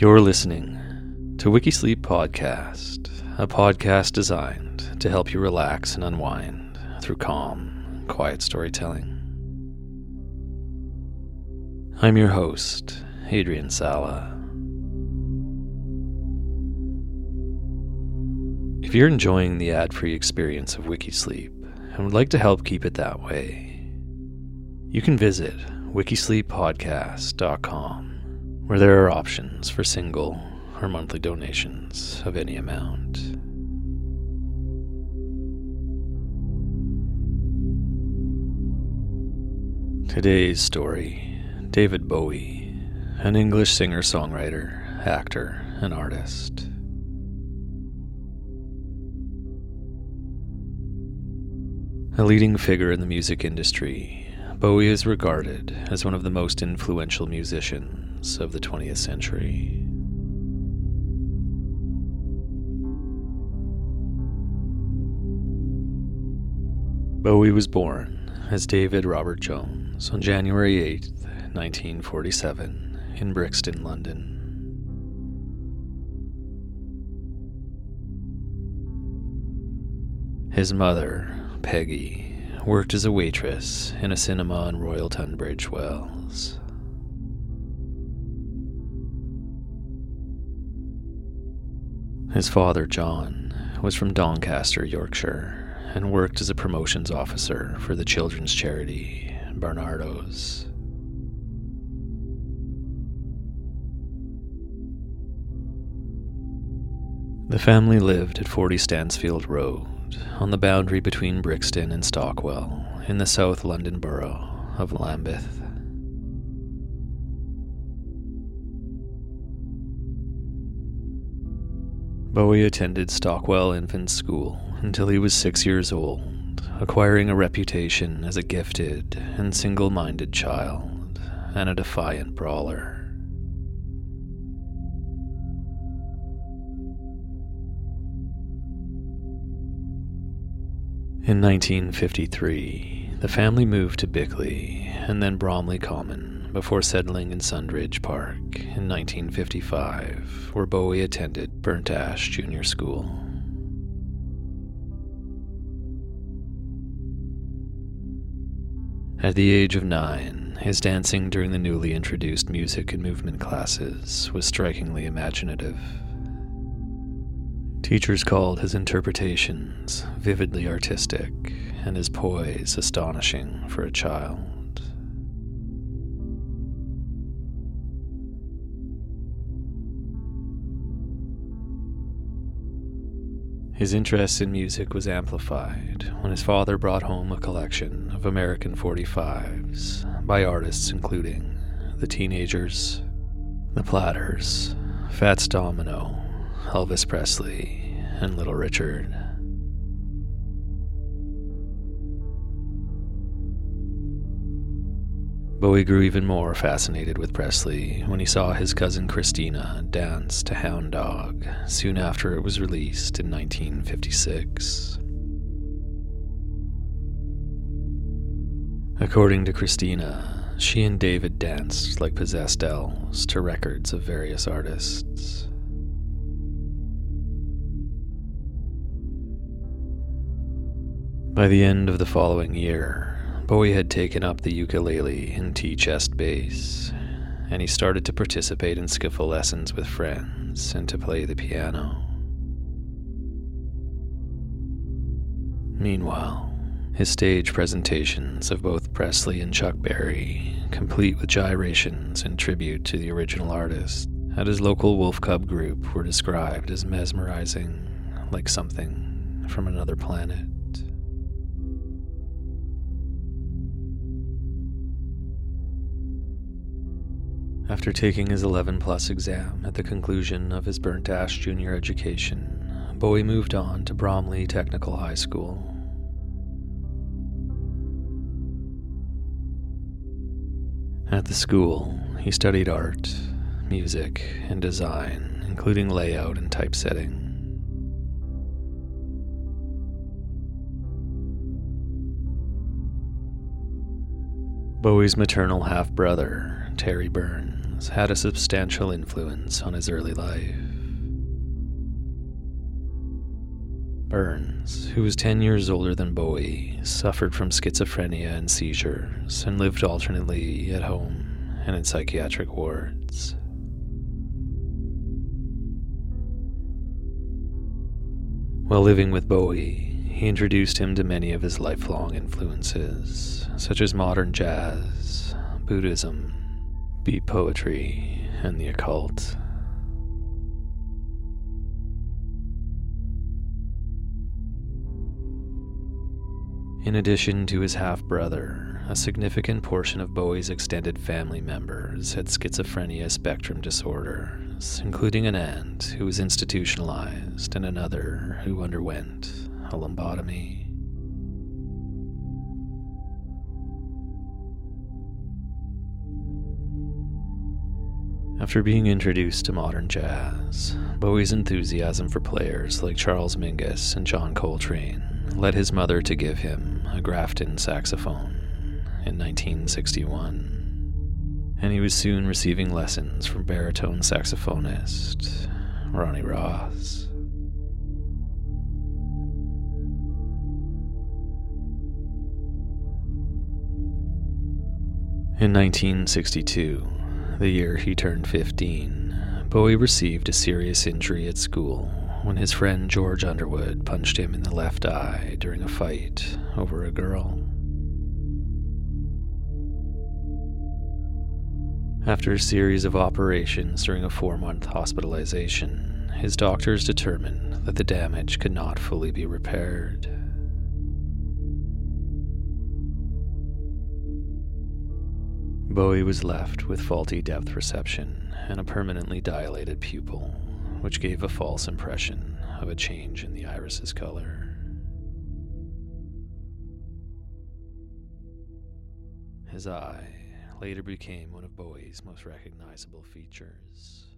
You're listening to Wikisleep Podcast, a podcast designed to help you relax and unwind through calm, quiet storytelling. I'm your host, Adrian Sala. If you're enjoying the ad free experience of Wikisleep and would like to help keep it that way, you can visit wikisleeppodcast.com where there are options for single or monthly donations of any amount. Today's story David Bowie, an English singer songwriter, actor, and artist. A leading figure in the music industry, Bowie is regarded as one of the most influential musicians of the 20th century. Bowie was born as David Robert Jones on January 8, 1947, in Brixton, London. His mother, Peggy, worked as a waitress in a cinema in Royal Tunbridge Wells. His father, John, was from Doncaster, Yorkshire, and worked as a promotions officer for the children's charity, Barnardo's. The family lived at 40 Stansfield On the boundary between Brixton and Stockwell, in the South London borough of Lambeth. Bowie attended Stockwell Infant School until he was six years old, acquiring a reputation as a gifted and single minded child and a defiant brawler. In 1953, the family moved to Bickley and then Bromley Common before settling in Sundridge Park in 1955, where Bowie attended Burnt Ash Junior School. At the age of nine, his dancing during the newly introduced music and movement classes was strikingly imaginative. Teachers called his interpretations vividly artistic and his poise astonishing for a child. His interest in music was amplified when his father brought home a collection of American 45s by artists including The Teenagers, The Platters, Fats Domino, Elvis Presley, and Little Richard. Bowie grew even more fascinated with Presley when he saw his cousin Christina dance to Hound Dog soon after it was released in 1956. According to Christina, she and David danced like possessed elves to records of various artists. By the end of the following year, Bowie had taken up the ukulele and tea chest bass, and he started to participate in skiffle lessons with friends and to play the piano. Meanwhile, his stage presentations of both Presley and Chuck Berry, complete with gyrations and tribute to the original artist, at his local Wolf Cub group were described as mesmerizing, like something from another planet. After taking his 11 plus exam at the conclusion of his Burnt Ash junior education, Bowie moved on to Bromley Technical High School. At the school, he studied art, music, and design, including layout and typesetting. Bowie's maternal half brother, Terry Burns, had a substantial influence on his early life. Burns, who was 10 years older than Bowie, suffered from schizophrenia and seizures and lived alternately at home and in psychiatric wards. While living with Bowie, he introduced him to many of his lifelong influences, such as modern jazz, Buddhism, beat poetry, and the occult. In addition to his half brother, a significant portion of Bowie's extended family members had schizophrenia spectrum disorders, including an aunt who was institutionalized and another who underwent a lobotomy. After being introduced to modern jazz, Bowie's enthusiasm for players like Charles Mingus and John Coltrane led his mother to give him a Grafton saxophone in 1961, and he was soon receiving lessons from baritone saxophonist Ronnie Ross. In 1962, the year he turned 15, Bowie received a serious injury at school when his friend George Underwood punched him in the left eye during a fight over a girl. After a series of operations during a four month hospitalization, his doctors determined that the damage could not fully be repaired. Bowie was left with faulty depth perception and a permanently dilated pupil, which gave a false impression of a change in the iris's color. His eye later became one of Bowie's most recognizable features.